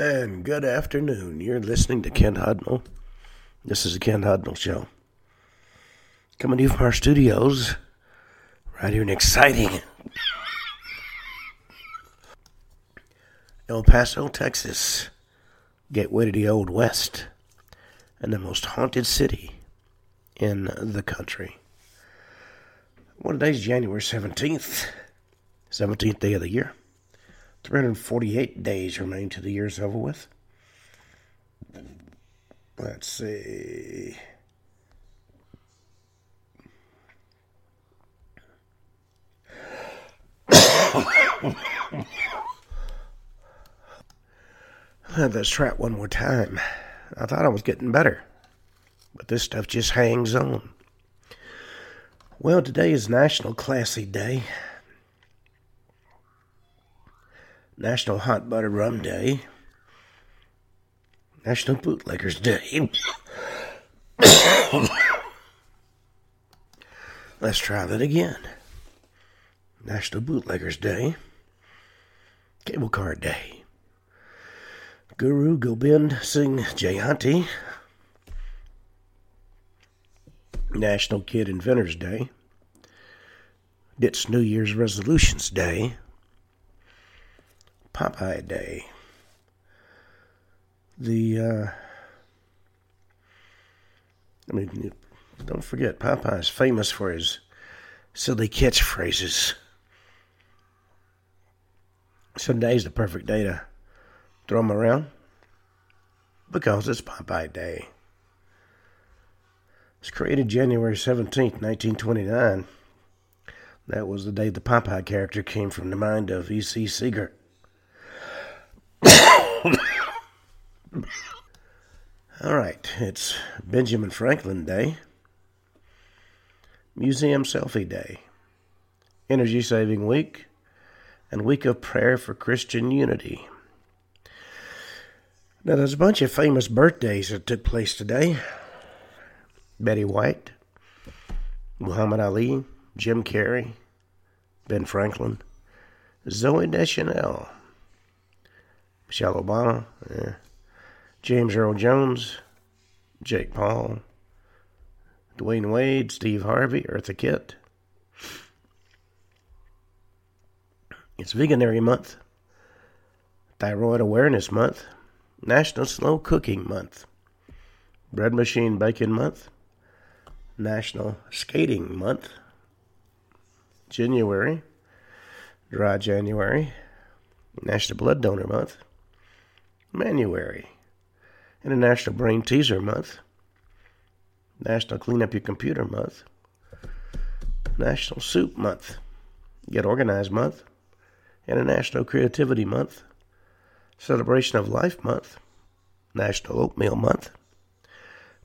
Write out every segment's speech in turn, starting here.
And good afternoon. You're listening to Ken Hudnall. This is the Ken Hudnall Show. Coming to you from our studios, right here in exciting El Paso, Texas, gateway to the Old West, and the most haunted city in the country. Well, today's January 17th, 17th day of the year. 348 days remain to the year's over with. Let's see. Let's try it one more time. I thought I was getting better, but this stuff just hangs on. Well, today is National Classy Day. National Hot Butter Rum Day, National Bootleggers Day. Let's try that again. National Bootleggers Day, Cable Car Day, Guru Gobind Singh Jayanti, National Kid Inventors Day, It's New Year's Resolutions Day, Popeye Day. The, uh, I mean, don't forget, Popeye is famous for his silly catchphrases. Sunday's the perfect day to throw them around because it's Popeye Day. It was created January 17th, 1929. That was the day the Popeye character came from the mind of E.C. Segar. All right, it's Benjamin Franklin Day, Museum Selfie Day, Energy Saving Week, and Week of Prayer for Christian Unity. Now, there's a bunch of famous birthdays that took place today Betty White, Muhammad Ali, Jim Carrey, Ben Franklin, Zooey Deschanel. Michelle Obama, yeah. James Earl Jones, Jake Paul, Dwyane Wade, Steve Harvey, Eartha Kitt. It's Veganuary Month, Thyroid Awareness Month, National Slow Cooking Month, Bread Machine Bacon Month, National Skating Month, January, Dry January, National Blood Donor Month, Manuary, International Brain Teaser Month, National Clean Up Your Computer Month, National Soup Month, Get Organized Month, International Creativity Month, Celebration of Life Month, National Oatmeal Month,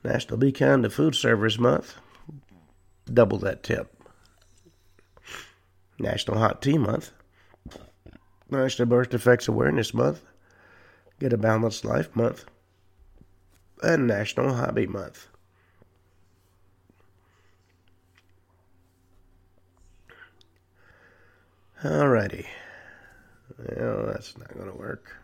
National Be Kind to Food Servers Month, double that tip, National Hot Tea Month, National Birth Defects Awareness Month, Get a Balanced Life Month, and National Hobby Month. Alrighty. Well, that's not going to work.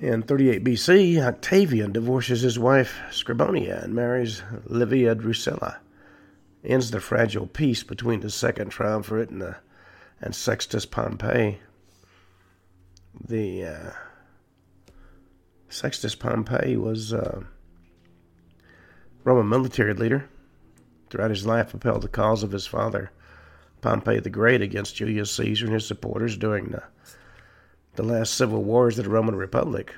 In 38 BC, Octavian divorces his wife Scribonia and marries Livia Drusilla ends the fragile peace between the Second Triumvirate and, the, and Sextus Pompey. The uh, Sextus Pompey was uh, Roman military leader. Throughout his life, upheld the cause of his father, Pompey the Great, against Julius Caesar and his supporters during the, the last civil wars of the Roman Republic.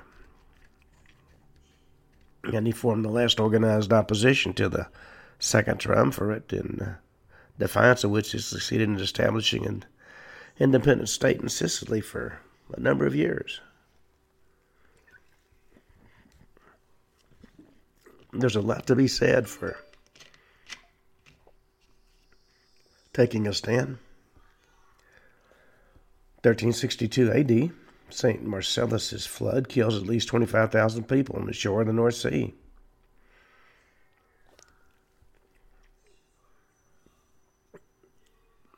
And he formed the last organized opposition to the second triumvirate, in uh, defiance of which he succeeded in establishing an independent state in Sicily for a number of years. There's a lot to be said for taking a stand. 1362 AD, St. Marcellus's flood kills at least 25,000 people on the shore of the North Sea.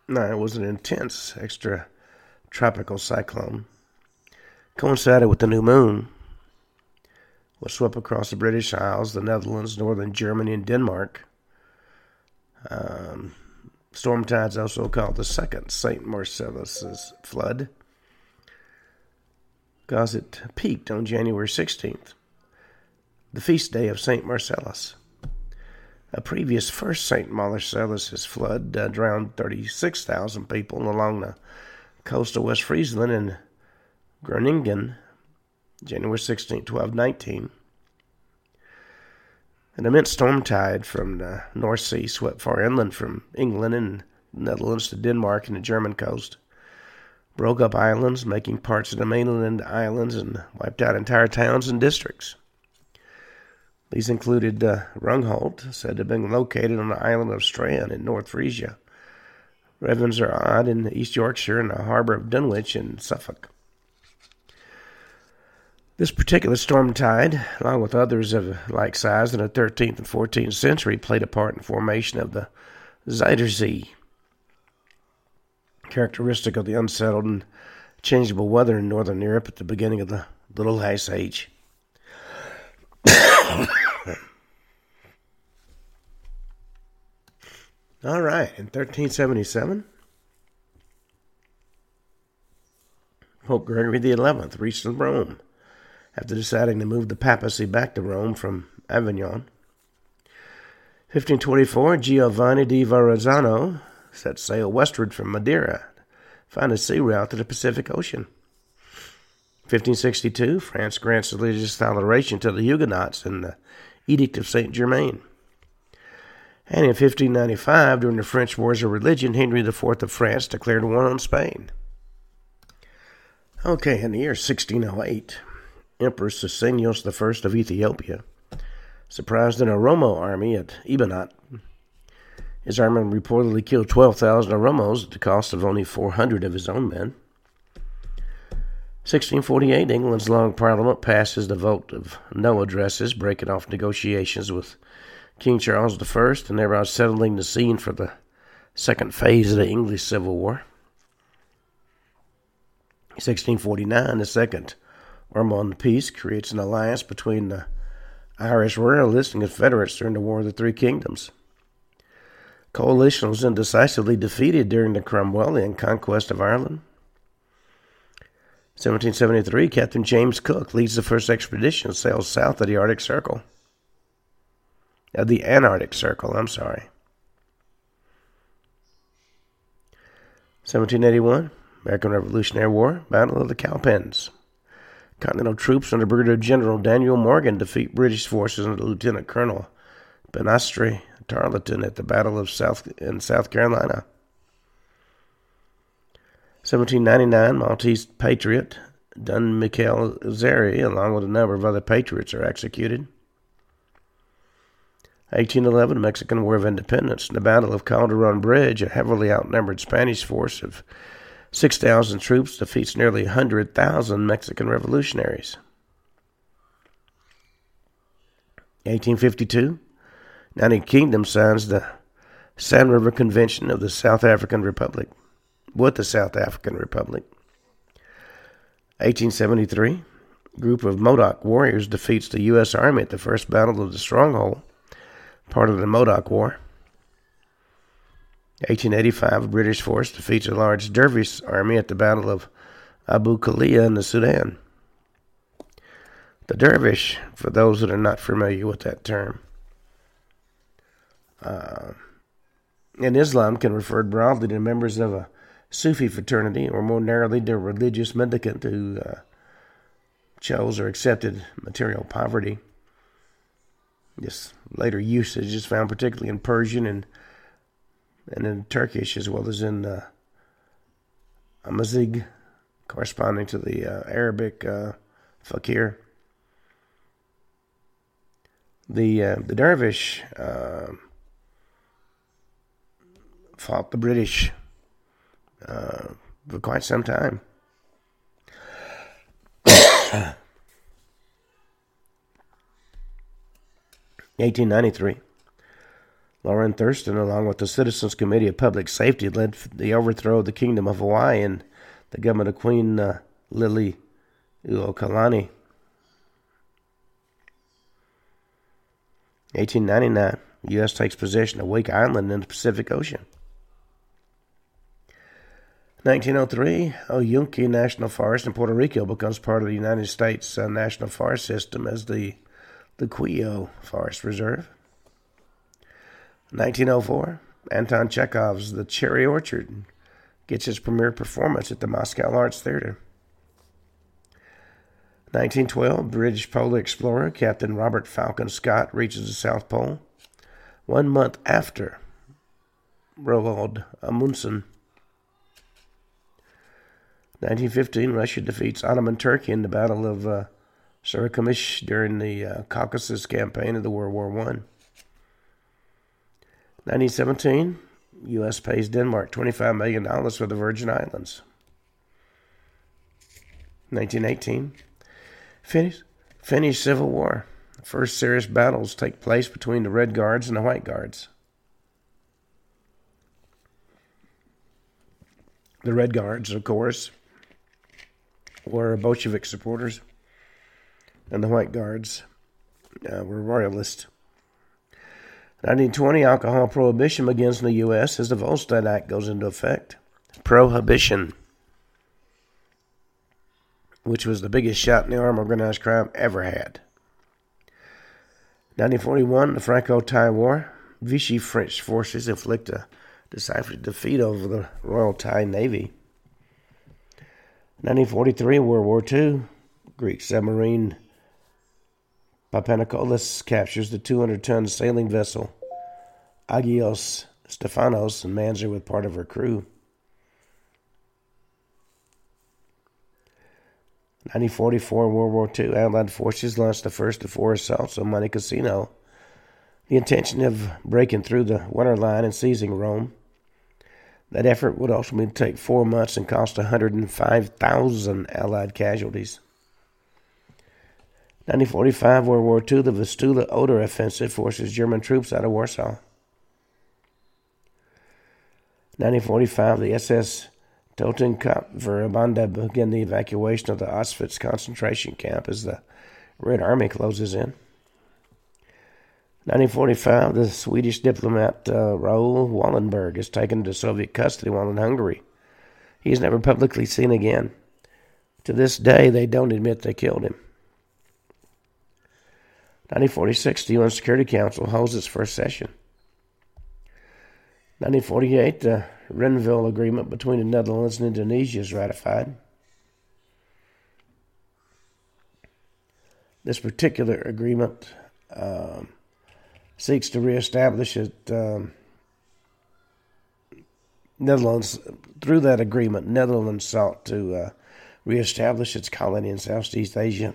No, it was an intense extra tropical cyclone. Coincided with the new moon, was swept across the British Isles, the Netherlands, northern Germany, and Denmark. Um, storm tides also called the second St. Marcellus's flood, because it peaked on January 16th, the feast day of St. Marcellus. A previous first St. Marcellus flood uh, drowned 36,000 people along the coast of West Friesland and Groningen, January 16, 1219. An immense storm tide from the North Sea swept far inland from England and Netherlands to Denmark and the German coast, broke up islands, making parts of the mainland into islands, and wiped out entire towns and districts. These included uh, Rungholt, said to have been located on the island of Strand in North Frisia, Ravenser Odd in East Yorkshire, and the harbour of Dunwich in Suffolk. This particular storm tide, along with others of like size in the 13th and 14th century, played a part in the formation of the Zuiderzee, characteristic of the unsettled and changeable weather in northern Europe at the beginning of the Little Ice Age. All right, in 1377, Pope Gregory XI reached Rome after deciding to move the papacy back to Rome from Avignon. 1524, Giovanni di Verrazzano set sail westward from Madeira, find a sea route to the Pacific Ocean. 1562, France grants religious toleration to the Huguenots in the Edict of Saint Germain. And in 1595, during the French Wars of Religion, Henry IV of France declared war on Spain. Okay, in the year 1608, Emperor Susenyos I of Ethiopia surprised an Oromo army at Ibanat. His army reportedly killed 12,000 Oromos at the cost of only 400 of his own men. 1648, England's Long Parliament passes the vote of no addresses, breaking off negotiations with King Charles I, and thereby settling the scene for the second phase of the English Civil War. 1649, the second Ormond Peace creates an alliance between the Irish Royalists and Confederates during the War of the Three Kingdoms. Coalition was indecisively defeated during the Cromwellian conquest of Ireland. 1773, Captain James Cook leads the first expedition sails south of the Arctic Circle of the Antarctic Circle, I'm sorry. 1781, American Revolutionary War, Battle of the Cowpens. Continental troops under Brigadier General Daniel Morgan defeat British forces under Lieutenant Colonel Banastre Tarleton at the Battle of South in South Carolina. 1799, Maltese patriot Don Miguel Zeri, along with a number of other patriots, are executed. 1811, Mexican War of Independence. In the Battle of Calderon Bridge, a heavily outnumbered Spanish force of 6,000 troops defeats nearly 100,000 Mexican revolutionaries. 1852, United Kingdom signs the Sand River Convention of the South African Republic with the South African Republic. 1873, group of Modoc warriors defeats the U.S. Army at the First Battle of the Stronghold part of the Modoc War. 1885, a British force defeats a large Dervish army at the Battle of Abu Klea in the Sudan. The Dervish, for those that are not familiar with that term, uh, in Islam can refer broadly to members of a Sufi fraternity, or more narrowly, to a religious mendicant who uh, chose or accepted material poverty. This later usage is found particularly in Persian and and in Turkish as well as in uh, Amazigh, corresponding to the uh, Arabic uh, fakir. The uh, the dervish uh, fought the British uh, for quite some time. 1893, Lorrin Thurston, along with the Citizens Committee of Public Safety, led the overthrow of the Kingdom of Hawaii and the government of Queen uh, Uokalani. 1899, U.S. takes possession of Wake Island in the Pacific Ocean. 1903, El Yunque National Forest in Puerto Rico becomes part of the United States uh, National Forest System as the, the Cuyo Forest Reserve. 1904, Anton Chekhov's The Cherry Orchard gets its premiere performance at the Moscow Arts Theater. 1912, British polar explorer Captain Robert Falcon Scott reaches the South Pole one month after Roald Amundsen. 1915, Russia defeats Ottoman Turkey in the Battle of uh, Sarikamish during the uh, Caucasus campaign of the World War I. 1917, U.S. pays Denmark $25 million for the Virgin Islands. 1918, Finnish, Finnish Civil War. First serious battles take place between the Red Guards and the White Guards. The Red Guards, of course, were Bolshevik supporters, and the White Guards uh, were royalists. 1920, alcohol prohibition begins in the U.S. as the Volstead Act goes into effect. Prohibition, which was the biggest shot in the arm organized crime ever had. 1941, the Franco-Thai War. Vichy French forces inflict a decisive defeat over the Royal Thai Navy. 1943, World War II. Greek submarine Papanikolis captures the 200 ton sailing vessel Agios Stefanos and mans her with part of her crew. 1944 World War II, Allied forces launched the first of four assaults on Monte Cassino. The intention of breaking through the winter line and seizing Rome. That effort would ultimately take four months and cost 105,000 Allied casualties. 1945 World War II, the Vistula Oder offensive forces German troops out of Warsaw. 1945, the SS Totenkopf began the evacuation of the Auschwitz concentration camp as the Red Army closes in. 1945, the Swedish diplomat uh, Raoul Wallenberg is taken into Soviet custody while in Hungary. He is never publicly seen again. To this day, they don't admit they killed him. 1946, the UN Security Council holds its first session. 1948, the Renville Agreement between the Netherlands and Indonesia is ratified. This particular agreement um, seeks to reestablish it. Um, Netherlands, through that agreement, Netherlands sought to uh, reestablish its colony in Southeast Asia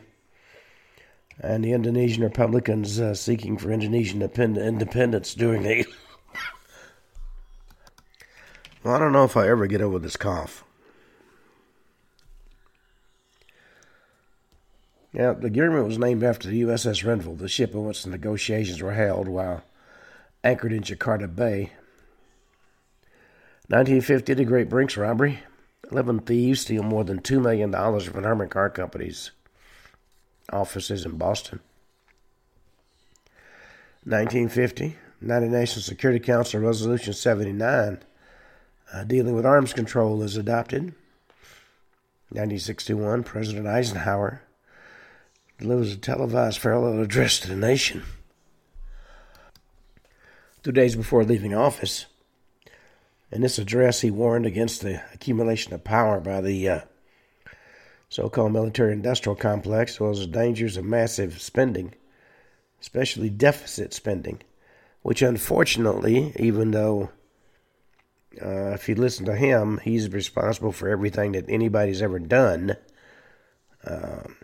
and the Indonesian Republicans uh, seeking for Indonesian independence during the. well, I don't know if I ever get over this cough. Yeah, the agreement was named after the USS Renville, the ship on which the negotiations were held while anchored in Jakarta Bay. 1950, the Great Brinks robbery. Eleven thieves steal more than $2 million from armored car Company's offices in Boston. 1950, United Nations Security Council Resolution 79 uh, dealing with arms control is adopted. 1961, President Eisenhower delivers a televised farewell address to the nation. Two days before leaving office, in this address, he warned against the accumulation of power by the uh, so called military industrial complex, as well as the dangers of massive spending, especially deficit spending, which unfortunately, even though uh, if you listen to him, he's responsible for everything that anybody's ever done. Um,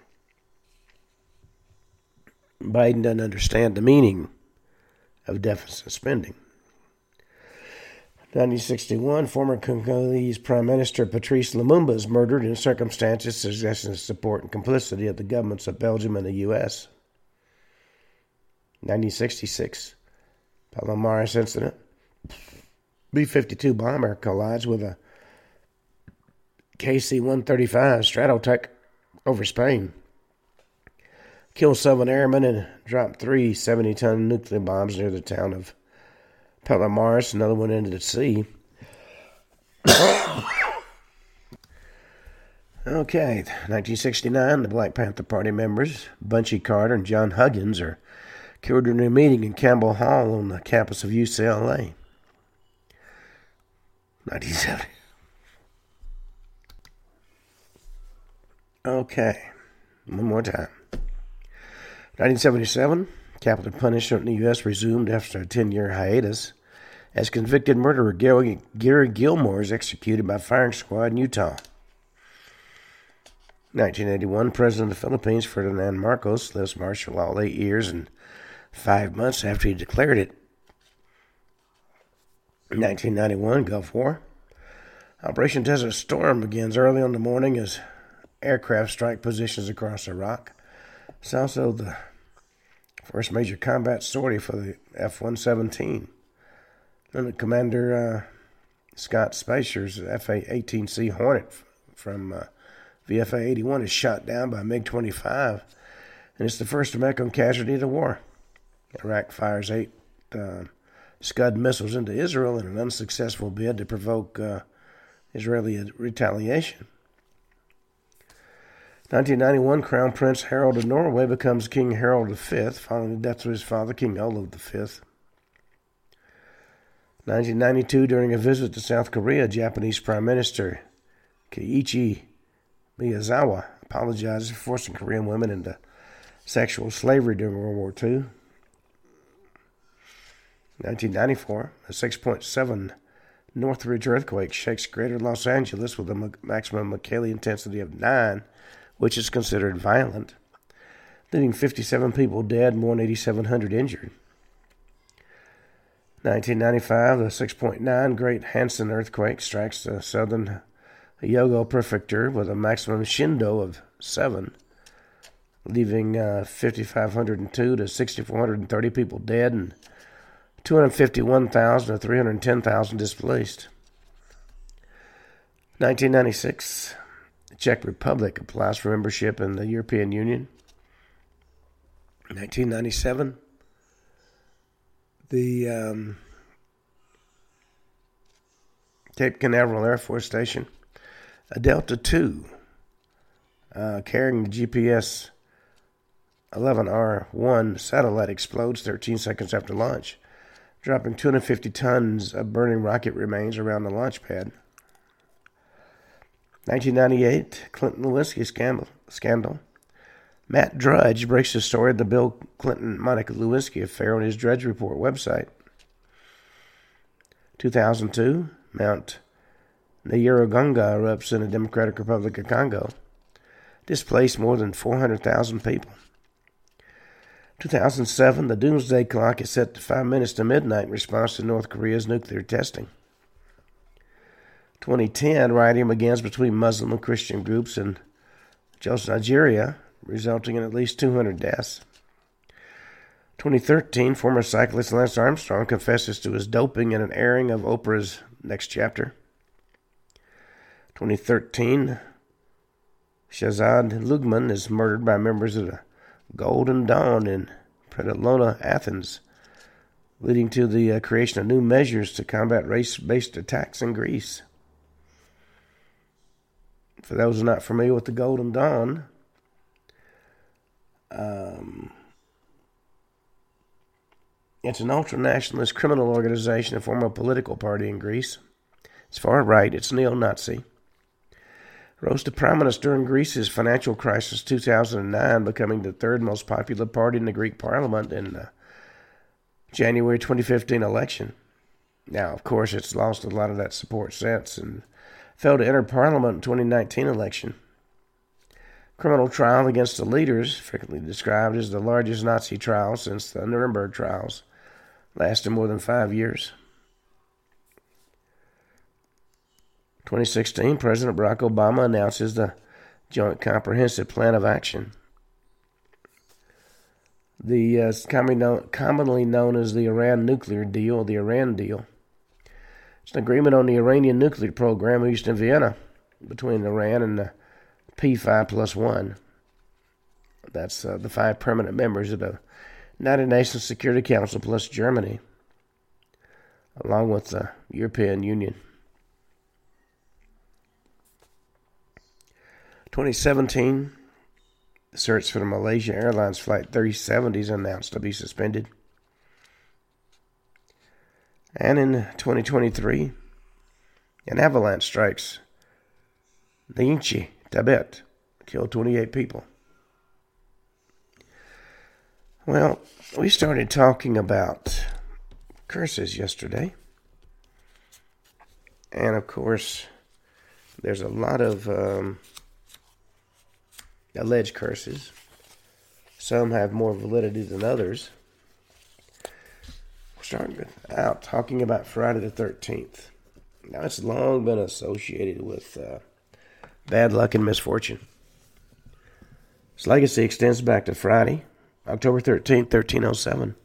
Biden doesn't understand the meaning of deficit spending. 1961, former Congolese Prime Minister Patrice Lumumba is murdered in circumstances suggesting the support and complicity of the governments of Belgium and the U.S. 1966, Palomares incident. B 52 bomber collides with a KC 135 Stratotanker over Spain. Killed seven airmen and dropped three 70 ton nuclear bombs near the town of Palomares, another one into the sea. okay, 1969, the Black Panther Party members, Bunchy Carter and John Huggins, are killed during a meeting in Campbell Hall on the campus of UCLA. 1970. Okay, one more time. 1977, capital punishment in the U.S. resumed after a 10 year hiatus as convicted murderer Gary, Gary Gilmore is executed by firing squad in Utah. 1981, President of the Philippines Ferdinand Marcos lives martial law eight years and five months after he declared it. 1991, Gulf War. Operation Desert Storm begins early on the morning as aircraft strike positions across Iraq. It's also the first major combat sortie for the F 117. And Commander uh, Scott Speicher's FA 18C Hornet from uh, VFA 81 is shot down by MiG 25, and it's the first American casualty of the war. Iraq fires eight uh, Scud missiles into Israel in an unsuccessful bid to provoke uh, Israeli retaliation. 1991, Crown Prince Harald of Norway becomes King Harald V, following the death of his father, King Olav V. 1992, during a visit to South Korea, Japanese Prime Minister Kiichi Miyazawa apologized for forcing Korean women into sexual slavery during World War II. 1994, a 6.7 Northridge earthquake shakes greater Los Angeles with a maximum Mercalli intensity of 9, which is considered violent, leaving 57 people dead, more than 8,700 injured. 1995, the 6.9 Great Hanshin earthquake strikes the southern Hyogo prefecture with a maximum shindo of 7, leaving uh, 5,502 to 6,430 people dead and 251,000 to 310,000 displaced. 1996, the Czech Republic applies for membership in the European Union. 1997, the um, Cape Canaveral Air Force Station, a Delta II uh, carrying the GPS 11R1 satellite explodes 13 seconds after launch, dropping 250 tons of burning rocket remains around the launch pad. 1998, Clinton Lewinsky scandal. scandal. Matt Drudge breaks the story of the Bill Clinton Monica Lewinsky affair on his Drudge Report website. 2002, Mount Nyiragongo erupts in the Democratic Republic of Congo, displaced more than 400,000 people. 2007, the doomsday clock is set to five minutes to midnight in response to North Korea's nuclear testing. 2010, rioting begins between Muslim and Christian groups in Jos, Nigeria, resulting in at least 200 deaths. 2013, former cyclist Lance Armstrong confesses to his doping in an airing of Oprah's Next Chapter. 2013, Shehzad Luqman is murdered by members of the Golden Dawn in Petralona, Athens, leading to the uh, creation of new measures to combat race based attacks in Greece. For those not familiar with the Golden Dawn, um, it's an ultra nationalist criminal organization, a former political party in Greece. It's far right, it's neo Nazi. Rose to prominence during Greece's financial crisis 2009, becoming the third most popular party in the Greek parliament in the January 2015 election. Now, of course, it's lost a lot of that support since and failed to enter parliament in 2019 election. Criminal trial against the leaders, frequently described as the largest Nazi trial since the Nuremberg trials, lasted more than five years. 2016, President Barack Obama announces the Joint Comprehensive Plan of Action. the uh, commonly, known, as the Iran nuclear deal, the Iran deal. It's an agreement on the Iranian nuclear program reached in Vienna between Iran and the P5 plus one. That's uh, the five permanent members of the United Nations Security Council plus Germany, along with the European Union. 2017, the search for the Malaysia Airlines Flight 370 is announced to be suspended. And in 2023, an avalanche strikes Nyingchi, Tibet, killed 28 people. Well, we started talking about curses yesterday. And of course, there's a lot of um, alleged curses. Some have more validity than others. We're starting out talking about Friday the 13th. Now, it's long been associated with uh, bad luck and misfortune. His legacy extends back to Friday, October 13th, 1307.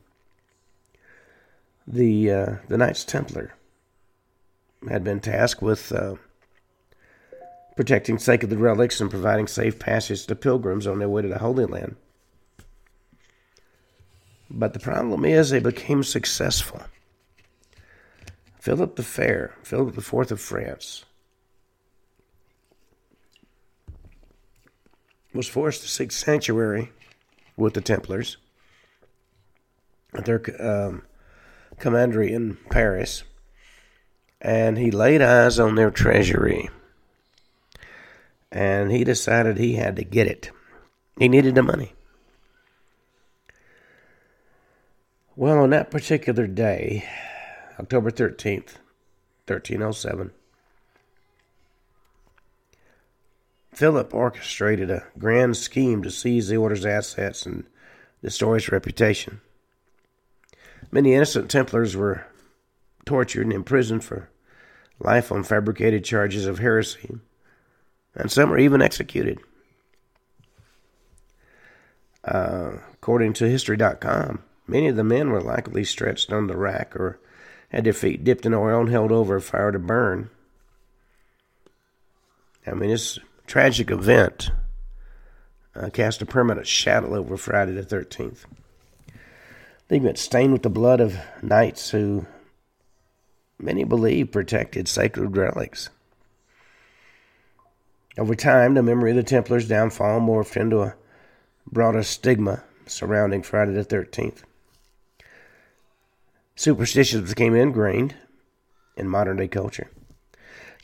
The, uh, the Knights Templar had been tasked with uh, protecting sacred relics and providing safe passage to pilgrims on their way to the Holy Land. But the problem is they became successful. Philip the Fair, Philip IV of France, was forced to seek sanctuary with the Templars at their um, commandery in Paris, and he laid eyes on their treasury and he decided he had to get it. He needed the money. Well, on that particular day, October 13th, 1307, Philip orchestrated a grand scheme to seize the order's assets and destroy its reputation. Many innocent Templars were tortured and imprisoned for life on fabricated charges of heresy and some were even executed. Uh, according to History.com, many of the men were likely stretched on the rack or had their feet dipped in oil and held over a fire to burn. I mean, this tragic event uh, cast a permanent shadow over Friday the 13th. They been stained with the blood of knights who many believe protected sacred relics. Over time, the memory of the Templars' downfall morphed into a broader stigma surrounding Friday the 13th. Superstitions became ingrained in modern day culture.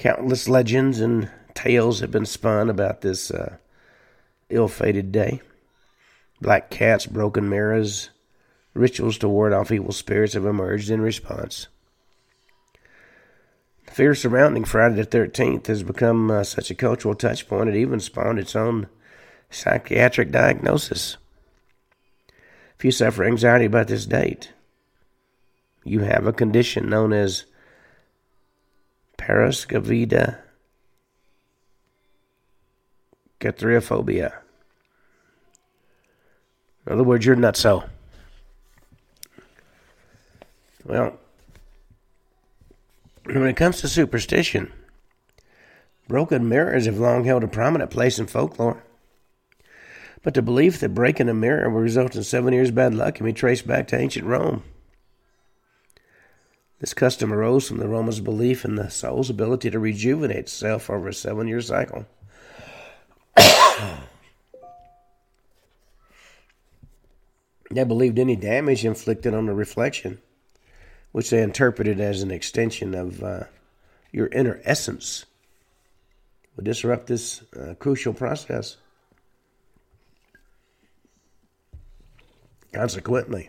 Countless legends and tales have been spun about this uh, ill fated day. Black cats, broken mirrors, rituals to ward off evil spirits have emerged in response. The fear surrounding Friday the 13th has become uh, such a cultural touchpoint, it even spawned its own psychiatric diagnosis. If you suffer anxiety about this date, you have a condition known as parascavida cathreophobia. In other words, you're not so. Well, when it comes to superstition, broken mirrors have long held a prominent place in folklore. But the belief that breaking a mirror will result in seven years bad luck can be traced back to ancient Rome. This custom arose from the Romans' belief in the soul's ability to rejuvenate itself over a seven year cycle. They believed any damage inflicted on the reflection which they interpreted as an extension of uh, your inner essence, would disrupt this uh, crucial process. Consequently,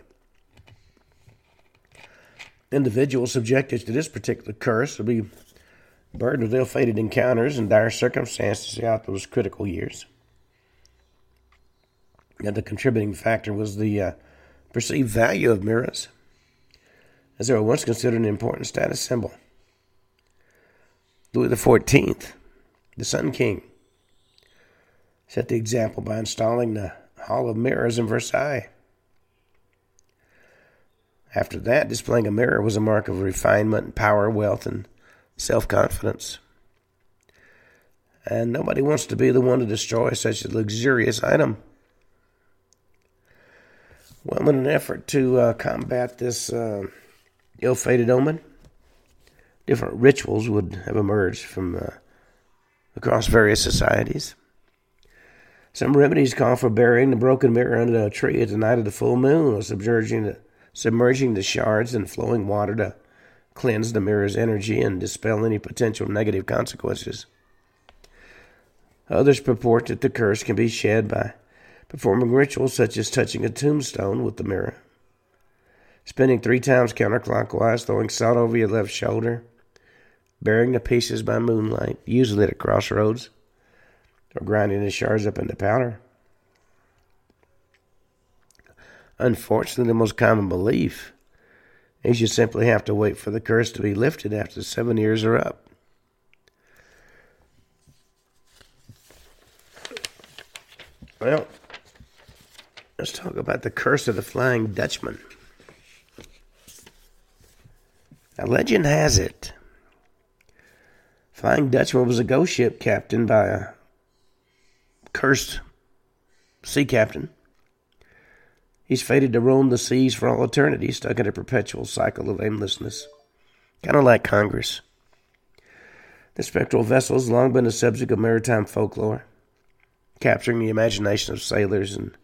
individuals subjected to this particular curse would be burdened with ill-fated encounters and dire circumstances throughout those critical years. And the contributing factor was the uh, perceived value of mirrors as they were once considered an important status symbol. Louis XIV, the Sun King, set the example by installing the Hall of Mirrors in Versailles. After that, displaying a mirror was a mark of refinement, power, wealth, and self confidence. And nobody wants to be the one to destroy such a luxurious item. Well, in an effort to uh, combat this uh, ill fated omen, different rituals would have emerged from uh, across various societies. Some remedies call for burying the broken mirror under a tree at the night of the full moon, or submerging the, submerging the shards in flowing water to cleanse the mirror's energy and dispel any potential negative consequences. Others purport that the curse can be shed by performing rituals such as touching a tombstone with the mirror, spinning three times counterclockwise, throwing salt over your left shoulder, burying the pieces by moonlight, usually at a crossroads, or grinding the shards up into powder. Unfortunately, the most common belief is you simply have to wait for the curse to be lifted after seven years are up. Well, let's talk about the curse of the Flying Dutchman. Now, legend has it Flying Dutchman was a ghost ship captained by a cursed sea captain. He's fated to roam the seas for all eternity, stuck in a perpetual cycle of aimlessness, kind of like Congress. The spectral vessel has long been a subject of maritime folklore, capturing the imagination of sailors and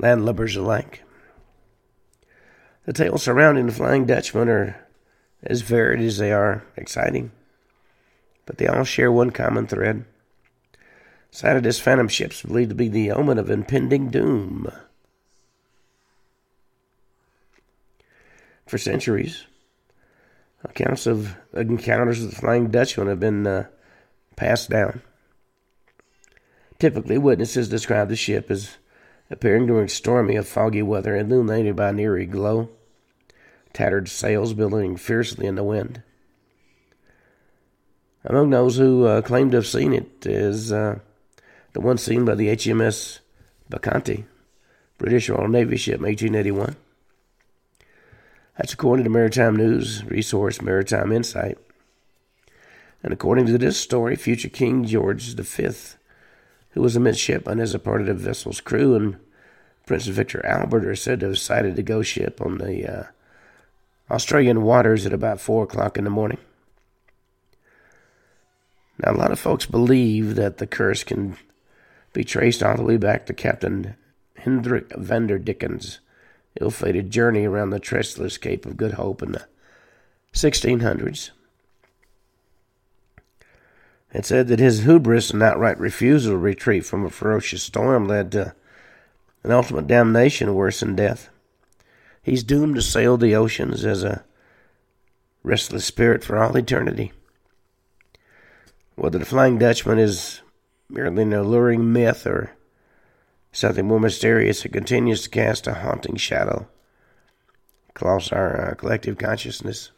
landlubbers alike. The tales surrounding the Flying Dutchman are as varied as they are exciting, but they all share one common thread. Of phantom ships believed to be the omen of impending doom. For centuries, accounts of encounters with the Flying Dutchman have been uh, passed down. Typically, witnesses describe the ship as appearing during stormy or foggy weather, illuminated by an eerie glow tattered sails billowing fiercely in the wind. Among those who uh, claim to have seen it is uh, the one seen by the HMS Bacchante, British Royal Navy ship, 1881. That's according to Maritime News Resource Maritime Insight. And according to this story, future King George V, who was a midshipman as a part of the vessel's crew, and Prince Victor Albert are said to have sighted the ghost ship on the uh, Australian waters at about 4 o'clock in the morning. Now, a lot of folks believe that the curse can be traced all the way back to Captain Hendrik Vanderdickens' ill fated journey around the treacherous Cape of Good Hope in the 1600s. It said that his hubris and outright refusal to retreat from a ferocious storm led to an ultimate damnation worse than death. He's doomed to sail the oceans as a restless spirit for all eternity. Whether the Flying Dutchman is merely an alluring myth or something more mysterious, it continues to cast a haunting shadow across our uh, collective consciousness.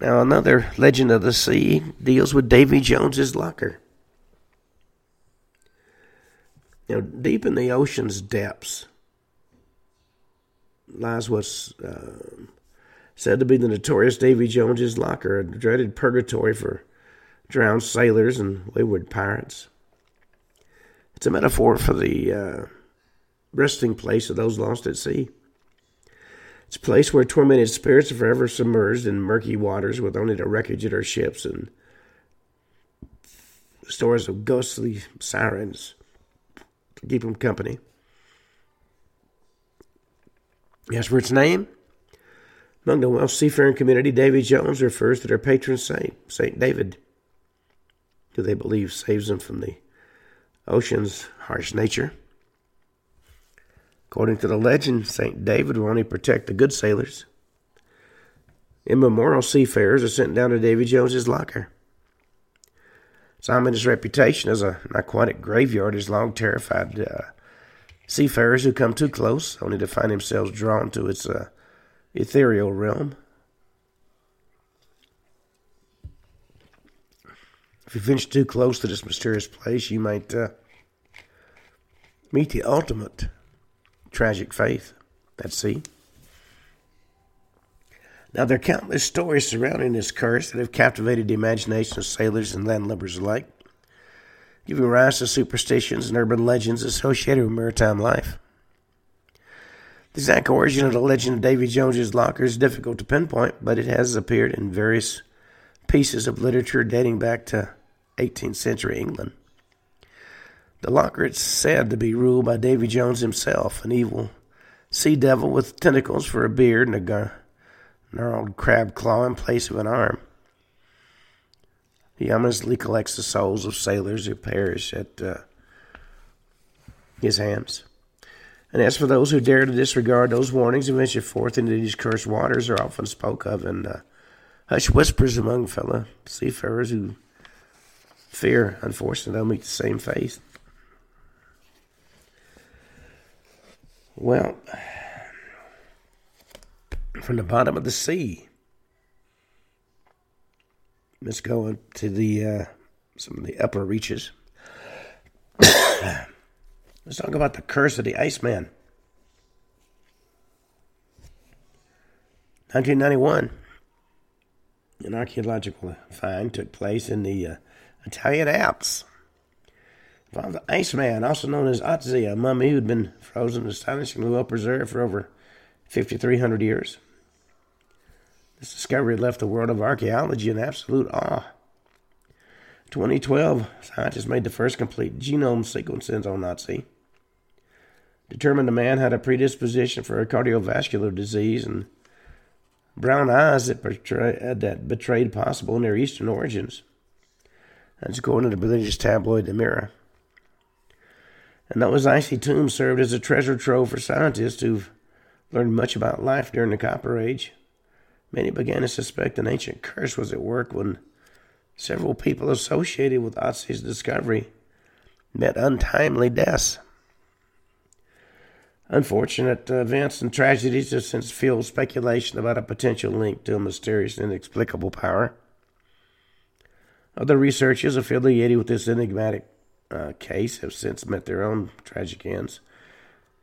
Now, another legend of the sea deals with Davy Jones's locker. Now, deep in the ocean's depths, lies what's uh, said to be the notorious Davy Jones's locker, a dreaded purgatory for drowned sailors and wayward pirates. It's a metaphor for the uh, resting place of those lost at sea. It's a place where tormented spirits are forever submerged in murky waters with only the wreckage of their ships and stories of ghostly sirens to keep them company. As for its name, among the Welsh seafaring community, Davy Jones refers to their patron saint, Saint David, who they believe saves them from the ocean's harsh nature. According to the legend, St. David will only protect the good sailors. Immemorial seafarers are sent down to Davy Jones's locker. Simon's reputation as an aquatic graveyard has long terrified uh, Seafarers who come too close only to find themselves drawn to its uh, ethereal realm. If you venture too close to this mysterious place, you might uh, meet the ultimate tragic faith at sea. Now, there are countless stories surrounding this curse that have captivated the imagination of sailors and landlubbers alike, giving rise to superstitions and urban legends associated with maritime life. The exact origin of the legend of Davy Jones's locker is difficult to pinpoint, but it has appeared in various pieces of literature dating back to 18th century England. The locker is said to be ruled by Davy Jones himself, an evil sea devil with tentacles for a beard and a gnarled crab claw in place of an arm. He ominously collects the souls of sailors who perish at uh, his hands. And as for those who dare to disregard those warnings and venture forth into these cursed waters, are often spoke of in uh, hushed whispers among fellow seafarers who fear, unfortunately, they'll meet the same fate. Well, from the bottom of the sea, let's go into the uh, some of the upper reaches. Let's talk about the curse of the Iceman. 1991, an archaeological find took place in the uh, Italian Alps. Found the Iceman, also known as Otzi, a mummy who'd been frozen astonishingly well preserved for over 5,300 years. This discovery left the world of archaeology in absolute awe. 2012, scientists made the first complete genome sequences on Otzi determined the man had a predisposition for a cardiovascular disease and brown eyes that, portray, that betrayed possible Near Eastern origins. That's according to the religious tabloid The Mirror. And those icy tombs served as a treasure trove for scientists who've learned much about life during the Copper Age. Many began to suspect an ancient curse was at work when several people associated with Otzi's discovery met untimely deaths. Unfortunate events and tragedies have since fueled speculation about a potential link to a mysterious and inexplicable power. Other researchers affiliated with this enigmatic uh, case have since met their own tragic ends.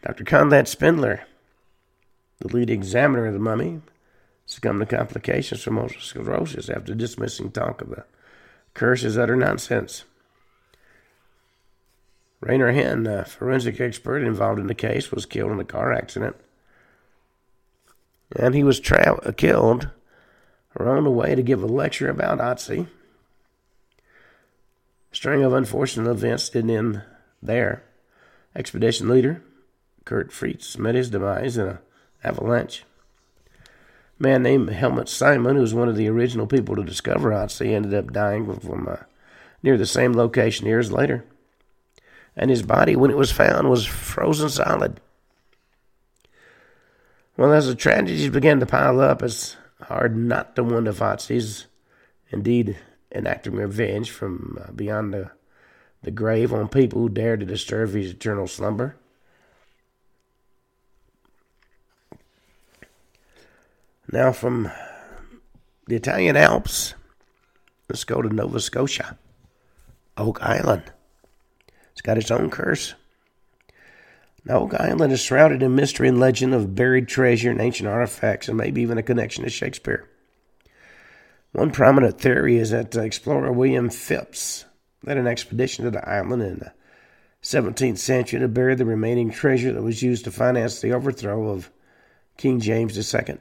Dr. Konrad Spindler, the lead examiner of the mummy, succumbed to complications from multiple sclerosis after dismissing talk of the curse as utter nonsense. Rainer Henn, a forensic expert involved in the case, was killed in a car accident. And he was tra- killed on the way to give a lecture about Otzi. String of unfortunate events didn't end there. Expedition leader Kurt Fritz met his demise in an avalanche. A man named Helmut Simon, who was one of the original people to discover Otzi, ended up dying from uh, near the same location years later and his body, when it was found, was frozen solid. Well, as the tragedies began to pile up, it's hard not to wonder if Otzi's indeed enacting revenge from uh, beyond the, the grave on people who dared to disturb his eternal slumber. Now, from the Italian Alps, let's go to Nova Scotia, Oak Island. It's got its own curse. Now, Oak Island is shrouded in mystery and legend of buried treasure and ancient artifacts, and maybe even a connection to Shakespeare. One prominent theory is that uh, explorer William Phips led an expedition to the island in the 17th century to bury the remaining treasure that was used to finance the overthrow of King James II.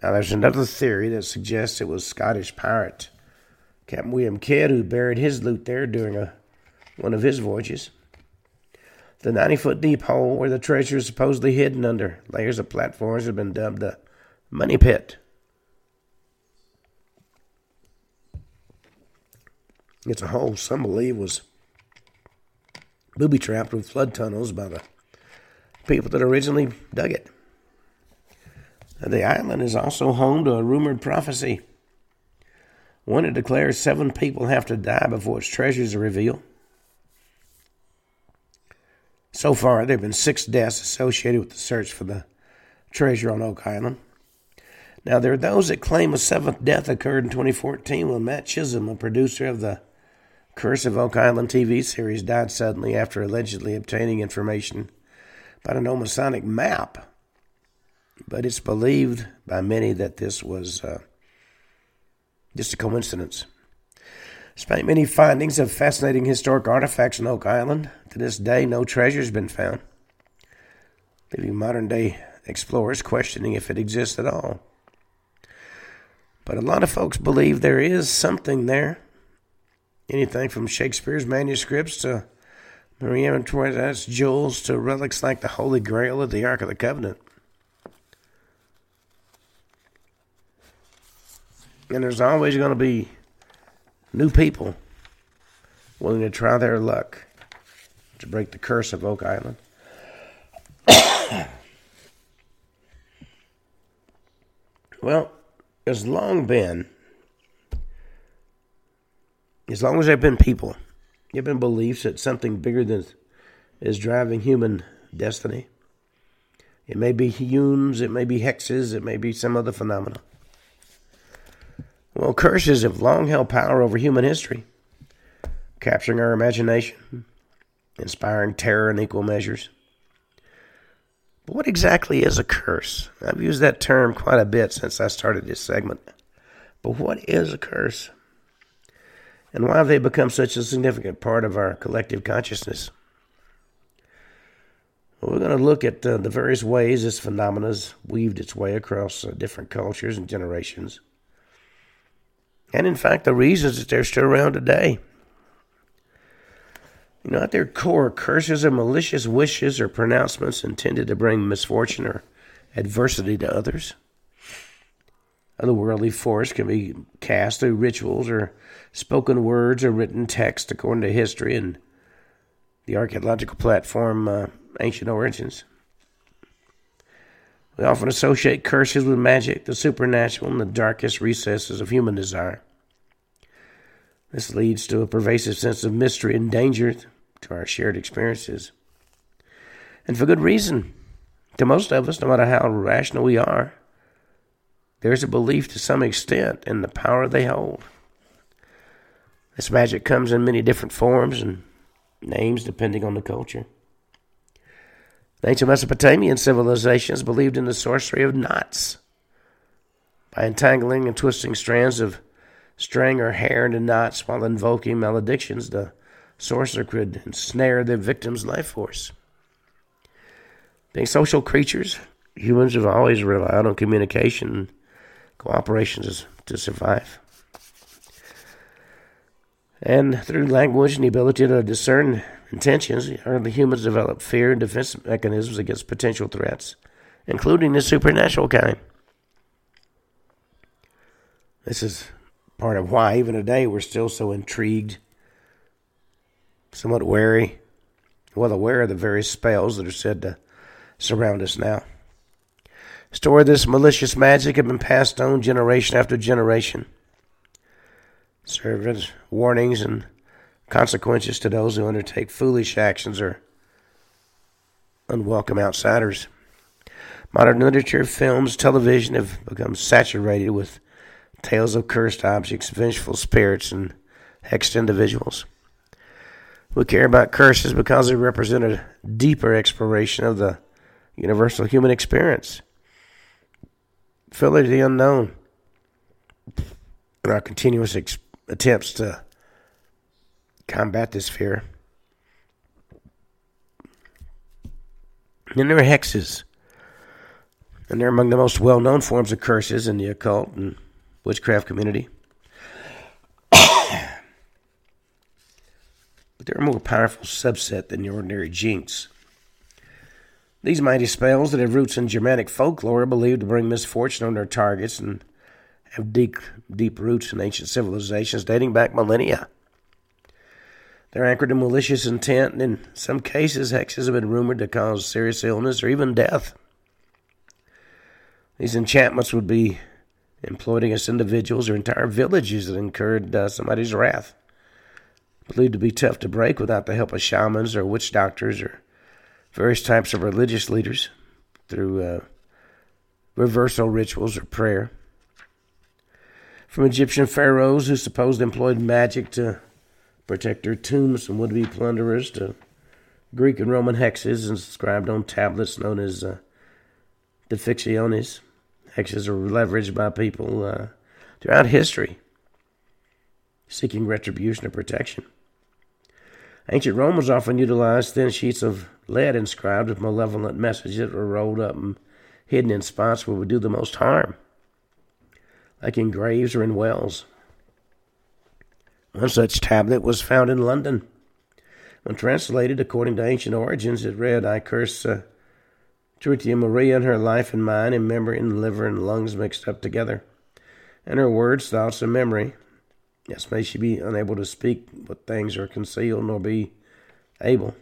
Now, there's another theory that suggests it was Scottish pirate Captain William Kidd, who buried his loot there during a, one of his voyages. The 90 foot deep hole where the treasure is supposedly hidden under layers of platforms has been dubbed the Money Pit. It's a hole some believe was booby trapped with flood tunnels by the people that originally dug it. The island is also home to a rumored prophecy one that declares seven people have to die before its treasures are revealed. So far, there have been six deaths associated with the search for the treasure on Oak Island. Now, there are those that claim a seventh death occurred in 2014 when Matt Chisholm, a producer of the Curse of Oak Island TV series died suddenly after allegedly obtaining information about an Omasonic map. But it's believed by many that this was uh, just a coincidence. Despite many findings of fascinating historic artifacts on Oak Island, to this day no treasure has been found, leaving modern day explorers questioning if it exists at all. But a lot of folks believe there is something there anything from Shakespeare's manuscripts to Marie Antoinette's jewels to relics like the Holy Grail of the Ark of the Covenant. And there's always going to be new people willing to try their luck to break the curse of Oak Island. well, it's long been as long as there have been people, there have been beliefs that something bigger than is driving human destiny. It may be Humes, it may be hexes, it may be some other phenomenon. Well, curses have long held power over human history, capturing our imagination, inspiring terror in equal measures. But what exactly is a curse? I've used that term quite a bit since I started this segment. But what is a curse? And why have they become such a significant part of our collective consciousness? Well, we're going to look at uh, the various ways this phenomenon has weaved its way across uh, different cultures and generations. And in fact, the reasons that they're still around today. You know, at their core, curses are malicious wishes or pronouncements intended to bring misfortune or adversity to others. Otherworldly force can be cast through rituals or spoken words or written text according to history and the archaeological platform uh, Ancient Origins. We often associate curses with magic, the supernatural, and the darkest recesses of human desire. This leads to a pervasive sense of mystery and danger to our shared experiences. And for good reason. To most of us, no matter how rational we are, there's a belief to some extent in the power they hold. This magic comes in many different forms and names depending on the culture. The ancient Mesopotamian civilizations believed in the sorcery of knots. By entangling and twisting strands of string or hair into knots while invoking maledictions, the sorcerer could ensnare the victim's life force. Being social creatures, humans have always relied on communication cooperation to survive. And through language and the ability to discern intentions, early humans developed fear and defense mechanisms against potential threats, including the supernatural kind. This is part of why, even today, we're still so intrigued, somewhat wary, well aware of the various spells that are said to surround us now. Story of this malicious magic have been passed on generation after generation serve as warnings and consequences to those who undertake foolish actions or unwelcome outsiders. Modern literature, films, television have become saturated with tales of cursed objects, vengeful spirits, and hexed individuals. We care about curses because they represent a deeper exploration of the universal human experience. Filling the unknown in our continuous experience attempts to combat this fear. And there are hexes. And they're among the most well known forms of curses in the occult and witchcraft community. but they're a more powerful subset than the ordinary jinx. These mighty spells that have roots in Germanic folklore are believed to bring misfortune on their targets and have deep, deep roots in ancient civilizations dating back millennia. They're anchored in malicious intent, and in some cases, hexes have been rumored to cause serious illness or even death. These enchantments would be employed against individuals or entire villages that incurred uh, somebody's wrath. Believed to be tough to break without the help of shamans or witch doctors or various types of religious leaders through uh, reversal rituals or prayer from Egyptian pharaohs who supposedly employed magic to protect their tombs from would be plunderers to Greek and Roman hexes inscribed on tablets known as uh, defixiones. Hexes are leveraged by people uh, throughout history seeking retribution or protection. Ancient Romans often utilized thin sheets of lead inscribed with malevolent messages that were rolled up and hidden in spots where it would do the most harm, like in graves or in wells. One such tablet was found in London. When translated according to ancient origins, it read, I curse uh, Tretia Maria and her life and mine, and memory and liver and lungs mixed up together, and her words, thoughts, and memory. Yes, may she be unable to speak what things are concealed, nor be able.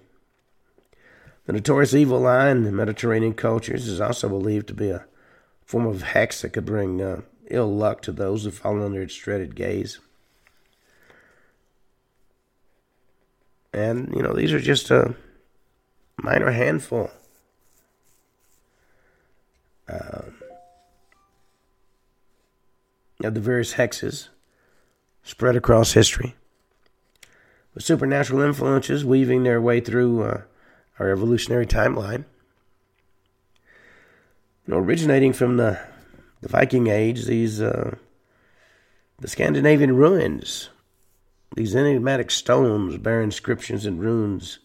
The notorious evil eye in Mediterranean cultures is also believed to be a form of hex that could bring uh, ill luck to those who fall under its dreaded gaze. And, you know, these are just a minor handful. Um, of the various hexes spread across history. With supernatural influences weaving their way through uh, our evolutionary timeline. You know, originating from the, the Viking Age, these uh, the Scandinavian ruins these enigmatic stones bear inscriptions and runes,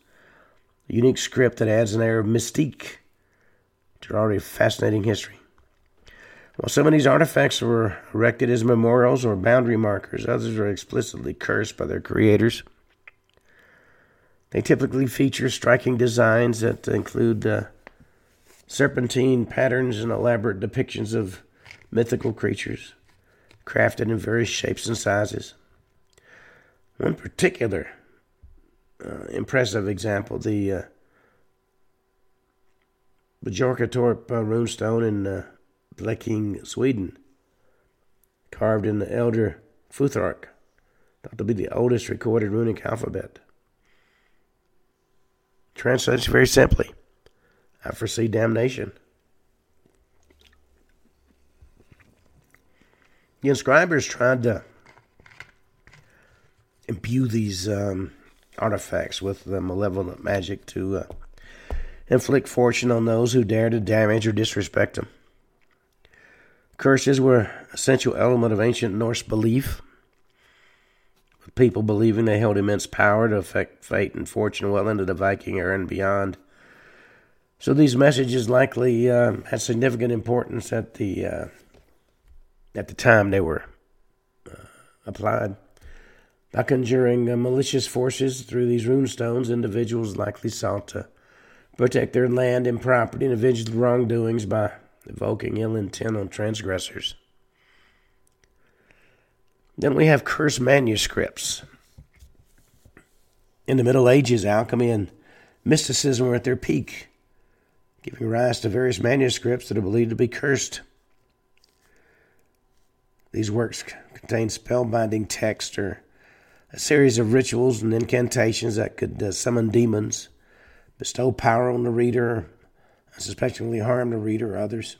a unique script that adds an air of mystique to already fascinating history. While some of these artifacts were erected as memorials or boundary markers, others were explicitly cursed by their creators. They typically feature striking designs that include uh, serpentine patterns and elaborate depictions of mythical creatures, crafted in various shapes and sizes. One particular uh, impressive example, the uh, Björketorp uh, runestone in uh, Blekinge, Sweden, carved in the Elder Futhark, thought to be the oldest recorded runic alphabet. Translates very simply I foresee damnation. The inscribers tried to imbue these um, artifacts with the malevolent magic to uh, inflict fortune on those who dare to damage or disrespect them. Curses were essential element of ancient Norse belief, with people believing they held immense power to affect fate and fortune well into the Viking era and beyond. So these messages likely uh, had significant importance at the uh, at the time they were uh, applied. By conjuring uh, malicious forces through these runestones, individuals likely sought to protect their land and property and avenge wrongdoings by evoking ill intent on transgressors. Then we have cursed manuscripts. In the Middle Ages, alchemy and mysticism were at their peak, giving rise to various manuscripts that are believed to be cursed. These works contain spellbinding text or a series of rituals and incantations that could uh, summon demons, bestow power on the reader, unsuspectingly harm the reader or others.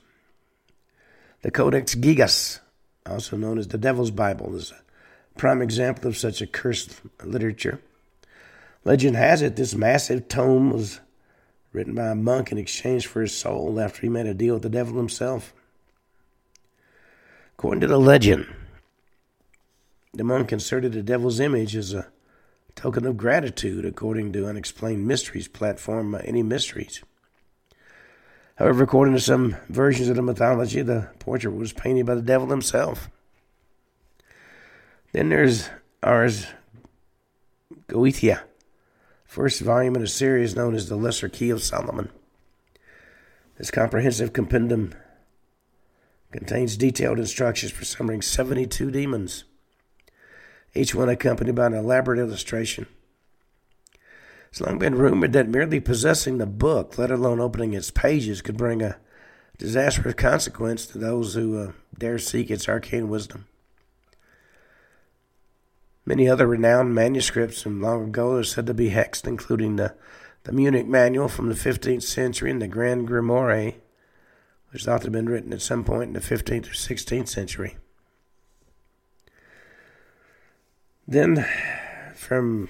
The Codex Gigas, also known as the Devil's Bible, is a prime example of such a cursed literature. Legend has it this massive tome was written by a monk in exchange for his soul after he made a deal with the devil himself. According to the legend, the monk inserted the devil's image as a token of gratitude, according to Unexplained Mysteries platform, uh, Any Mysteries. However, according to some versions of the mythology, the portrait was painted by the devil himself. Then there's Ars Goetia, first volume in a series known as the Lesser Key of Solomon. This comprehensive compendium contains detailed instructions for summoning 72 demons each one accompanied by an elaborate illustration. It's long been rumored that merely possessing the book, let alone opening its pages, could bring a disastrous consequence to those who uh, dare seek its arcane wisdom. Many other renowned manuscripts from long ago are said to be hexed, including the, the Munich Manual from the 15th century and the Grand Grimoire, which is thought to have been written at some point in the 15th or 16th century. Then from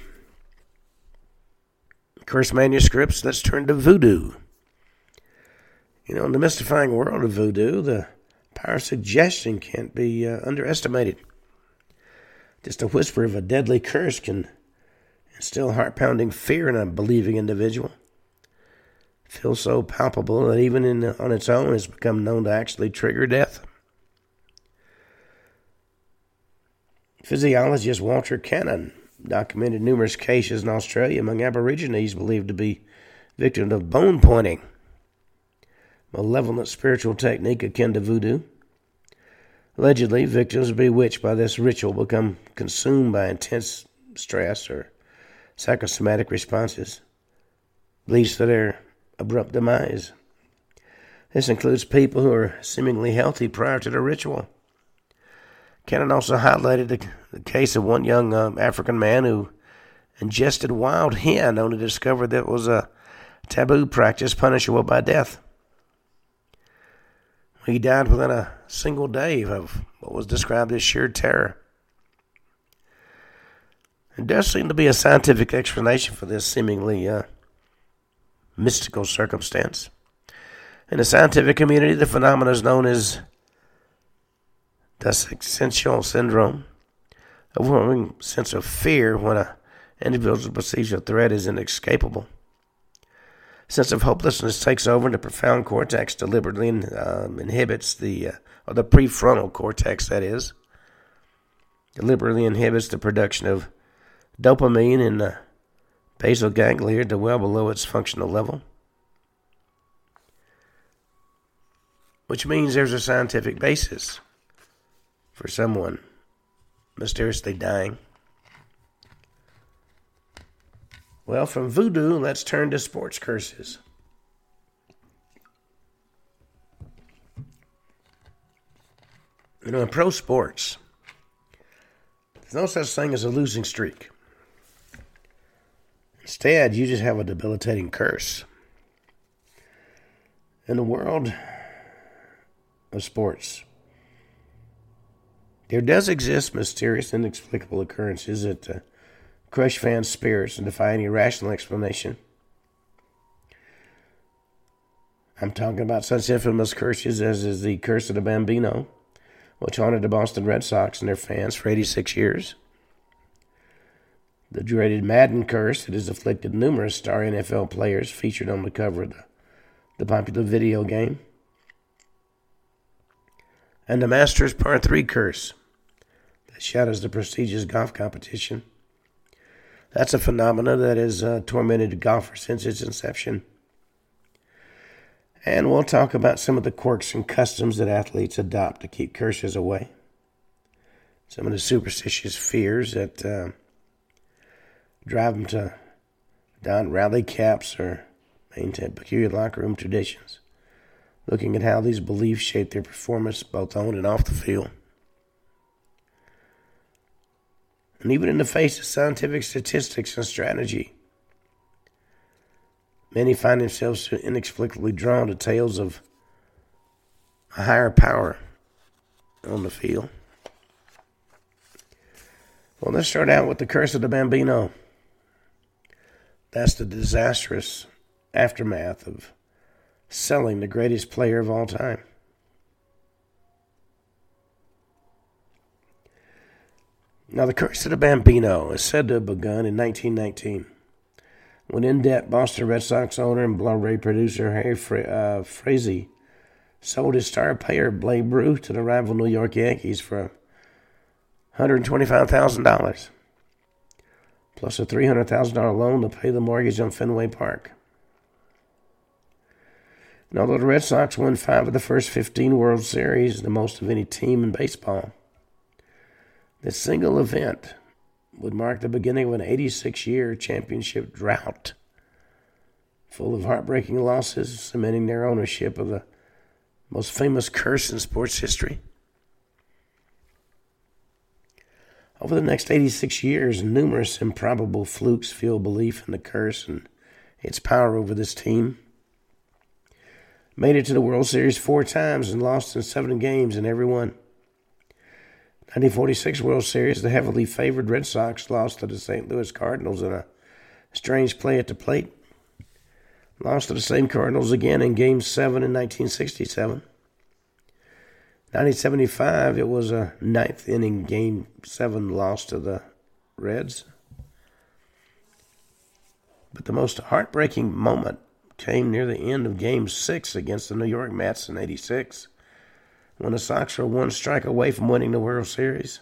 curse manuscripts, let's turn to voodoo. You know, in the mystifying world of voodoo, the power of suggestion can't be uh, underestimated. Just a whisper of a deadly curse can instill heart pounding fear in a believing individual. It feels so palpable that even in, on its own has become known to actually trigger death. Physiologist Walter Cannon documented numerous cases in Australia among Aborigines believed to be victims of bone pointing malevolent spiritual technique akin to voodoo. Allegedly, victims bewitched by this ritual become consumed by intense stress or psychosomatic responses, leads to their abrupt demise. This includes people who are seemingly healthy prior to the ritual. Cannon also highlighted the, the case of one young um, African man who ingested wild hen, only to discover that it was a taboo practice punishable by death. He died within a single day of what was described as sheer terror. There does seem to be a scientific explanation for this seemingly uh, mystical circumstance. In the scientific community, the phenomenon is known as existential syndrome, a overwhelming sense of fear when an individual perceives a threat is inescapable. A sense of hopelessness takes over, and the profound cortex deliberately um, inhibits the, uh, or the prefrontal cortex, that is, deliberately inhibits the production of dopamine in the basal ganglia to well below its functional level. Which means there's a scientific basis for someone mysteriously dying. Well, from voodoo, let's turn to sports curses. You know, in pro sports, there's no such thing as a losing streak. Instead, you just have a debilitating curse. In the world of sports, there does exist mysterious, inexplicable occurrences that uh, crush fans' spirits and defy any rational explanation. I'm talking about such infamous curses as is the curse of the Bambino, which haunted the Boston Red Sox and their fans for 86 years. The dreaded Madden curse that has afflicted numerous star NFL players featured on the cover of the, the popular video game. And the Masters Par 3 curse that shadows the prestigious golf competition that's a phenomenon that has uh, tormented golfers since its inception. And we'll talk about some of the quirks and customs that athletes adopt to keep curses away. Some of the superstitious fears that uh, drive them to don rally caps or maintain peculiar locker room traditions. Looking at how these beliefs shape their performance both on and off the field. and even in the face of scientific statistics and strategy. Many find themselves inexplicably drawn to tales of a higher power on the field. Well, let's start out with the curse of the Bambino. That's the disastrous aftermath of selling the greatest player of all time. Now, the curse of the Bambino is said to have begun in 1919 when in debt Boston Red Sox owner and Broadway producer Harry Fra- uh, Frazee sold his star player Babe Ruth to the rival New York Yankees for $125,000 plus a $300,000 loan to pay the mortgage on Fenway Park. And although the Red Sox won five of the first 15 World Series, the most of any team in baseball, this single event would mark the beginning of an 86 year championship drought, full of heartbreaking losses, cementing their ownership of the most famous curse in sports history. Over the next 86 years, numerous improbable flukes fueled belief in the curse and its power over this team. Made it to the World Series four times and lost in seven games in every one. 1946 World Series, the heavily favored Red Sox lost to the St. Louis Cardinals in a strange play at the plate. Lost to the same Cardinals again in Game 7 in 1967. 1975, it was a ninth inning Game 7 loss to the Reds. But the most heartbreaking moment came near the end of Game 6 against the New York Mets in 86, when the Sox were one strike away from winning the World Series.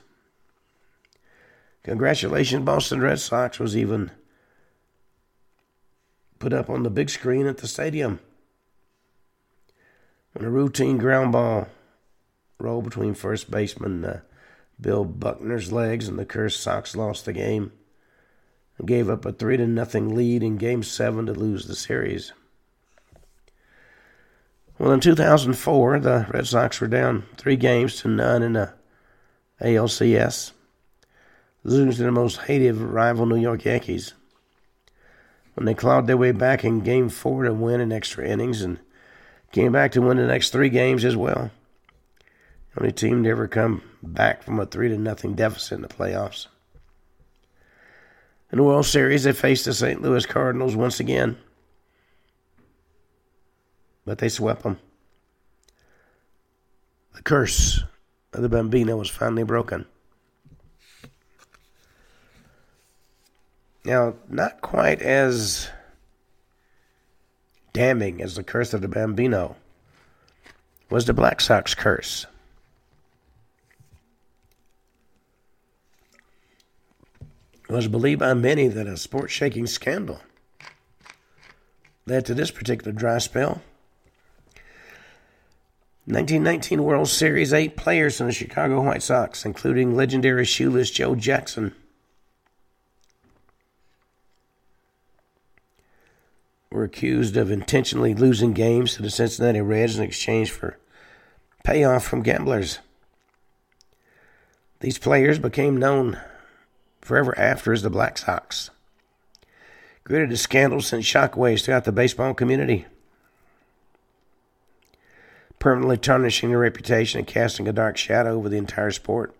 Congratulations, Boston Red Sox was even put up on the big screen at the stadium. When a routine ground ball rolled between first baseman uh, Bill Buckner's legs and the cursed Sox lost the game and gave up a 3 to nothing lead in game 7 to lose the series. Well, in 2004, the Red Sox were down 3 games to none in the ALCS, losing to the most hated rival New York Yankees. When they clawed their way back in game 4 to win in extra innings and came back to win the next 3 games as well. Only team to ever come back from a 3 to nothing deficit in the playoffs. In the World Series, they faced the St. Louis Cardinals once again, but they swept them. The curse of the Bambino was finally broken. Now, not quite as damning as the curse of the Bambino was the Black Sox curse. It was believed by many that a sports shaking scandal led to this particular dry spell. 1919 World Series, eight players from the Chicago White Sox, including legendary shoeless Joe Jackson, were accused of intentionally losing games to the Cincinnati Reds in exchange for payoff from gamblers. These players became known forever after as the Black Sox. Created a scandal sent shockwaves throughout the baseball community, permanently tarnishing their reputation and casting a dark shadow over the entire sport.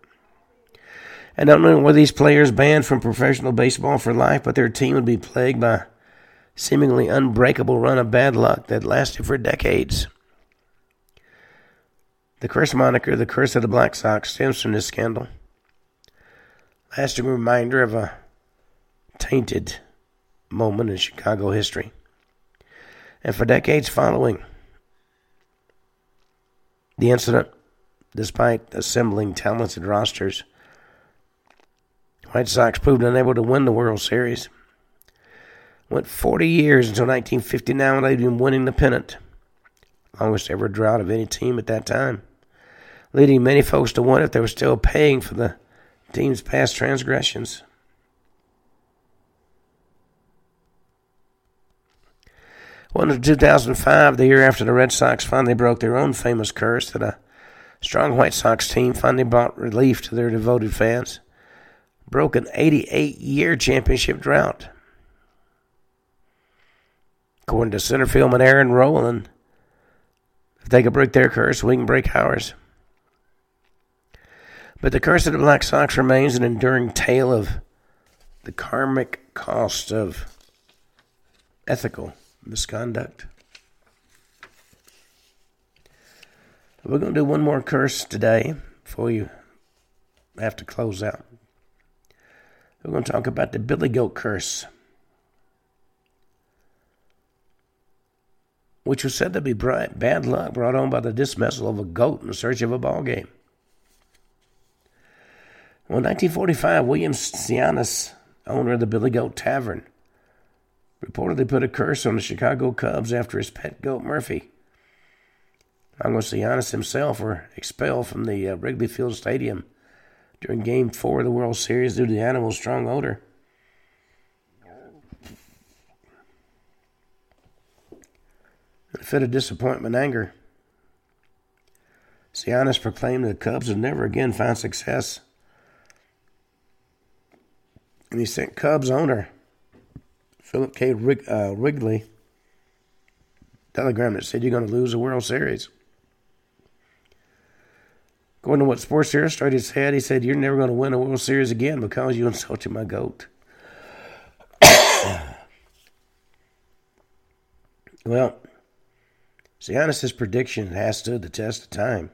And not only were these players banned from professional baseball for life, but their team would be plagued by seemingly unbreakable run of bad luck that lasted for decades. The curse moniker, the curse of the Black Sox, stems from this scandal lasting reminder of a tainted moment in Chicago history. And for decades following the incident, despite assembling talented rosters, White Sox proved unable to win the World Series. Went 40 years until 1959 when they'd been winning the pennant, longest ever drought of any team at that time, leading many folks to wonder if they were still paying for the team's past transgressions. Well, in 2005, the year after the Red Sox finally broke their own famous curse, that a strong White Sox team finally brought relief to their devoted fans, broke an 88 year championship drought. According to center fielder Aaron Rowand, if they could break their curse, we can break ours. But the curse of the Black Sox remains an enduring tale of the karmic cost of ethical misconduct. We're going to do one more curse today before you have to close out. We're going to talk about the Billy Goat curse, which was said to be bad luck brought on by the dismissal of a goat in search of a ball game. Well, in 1945, William Sianis, owner of the Billy Goat Tavern, reportedly put a curse on the Chicago Cubs after his pet goat Murphy. Almost Sianis himself were expelled from the uh, Wrigley Field Stadium during Game 4 of the World Series due to the animal's strong odor. In a fit of disappointment and anger, Sianis proclaimed the Cubs would never again find success and he sent Cubs owner Philip K. Rig, uh, Wrigley telegram that said you're going to lose the World Series. According to what Sports Illustrated said, he said, You're never going to win a World Series again because you insulted my goat. well, Sianis' prediction has stood the test of time.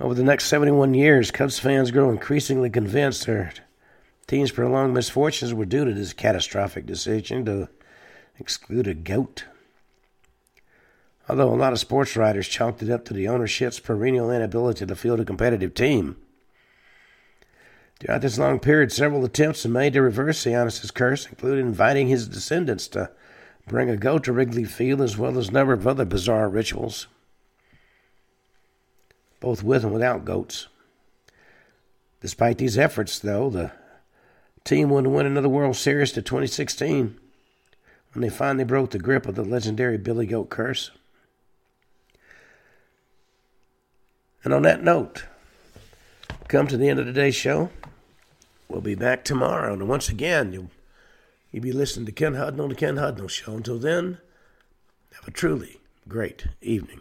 Over the next 71 years, Cubs fans grow increasingly convinced their team's prolonged misfortunes were due to this catastrophic decision to exclude a goat. Although a lot of sports writers chalked it up to the ownership's perennial inability to field a competitive team. Throughout this long period, several attempts were made to reverse Sianis' curse, including inviting his descendants to bring a goat to Wrigley Field, as well as a number of other bizarre rituals both with and without goats. Despite these efforts, though, the team wouldn't win another World Series to 2016 when they finally broke the grip of the legendary Billy Goat curse. And on that note, come to the end of today's show. We'll be back tomorrow. And once again, you'll, you'll be listening to Ken Hudnall, the Ken Hudnall Show. Until then, have a truly great evening.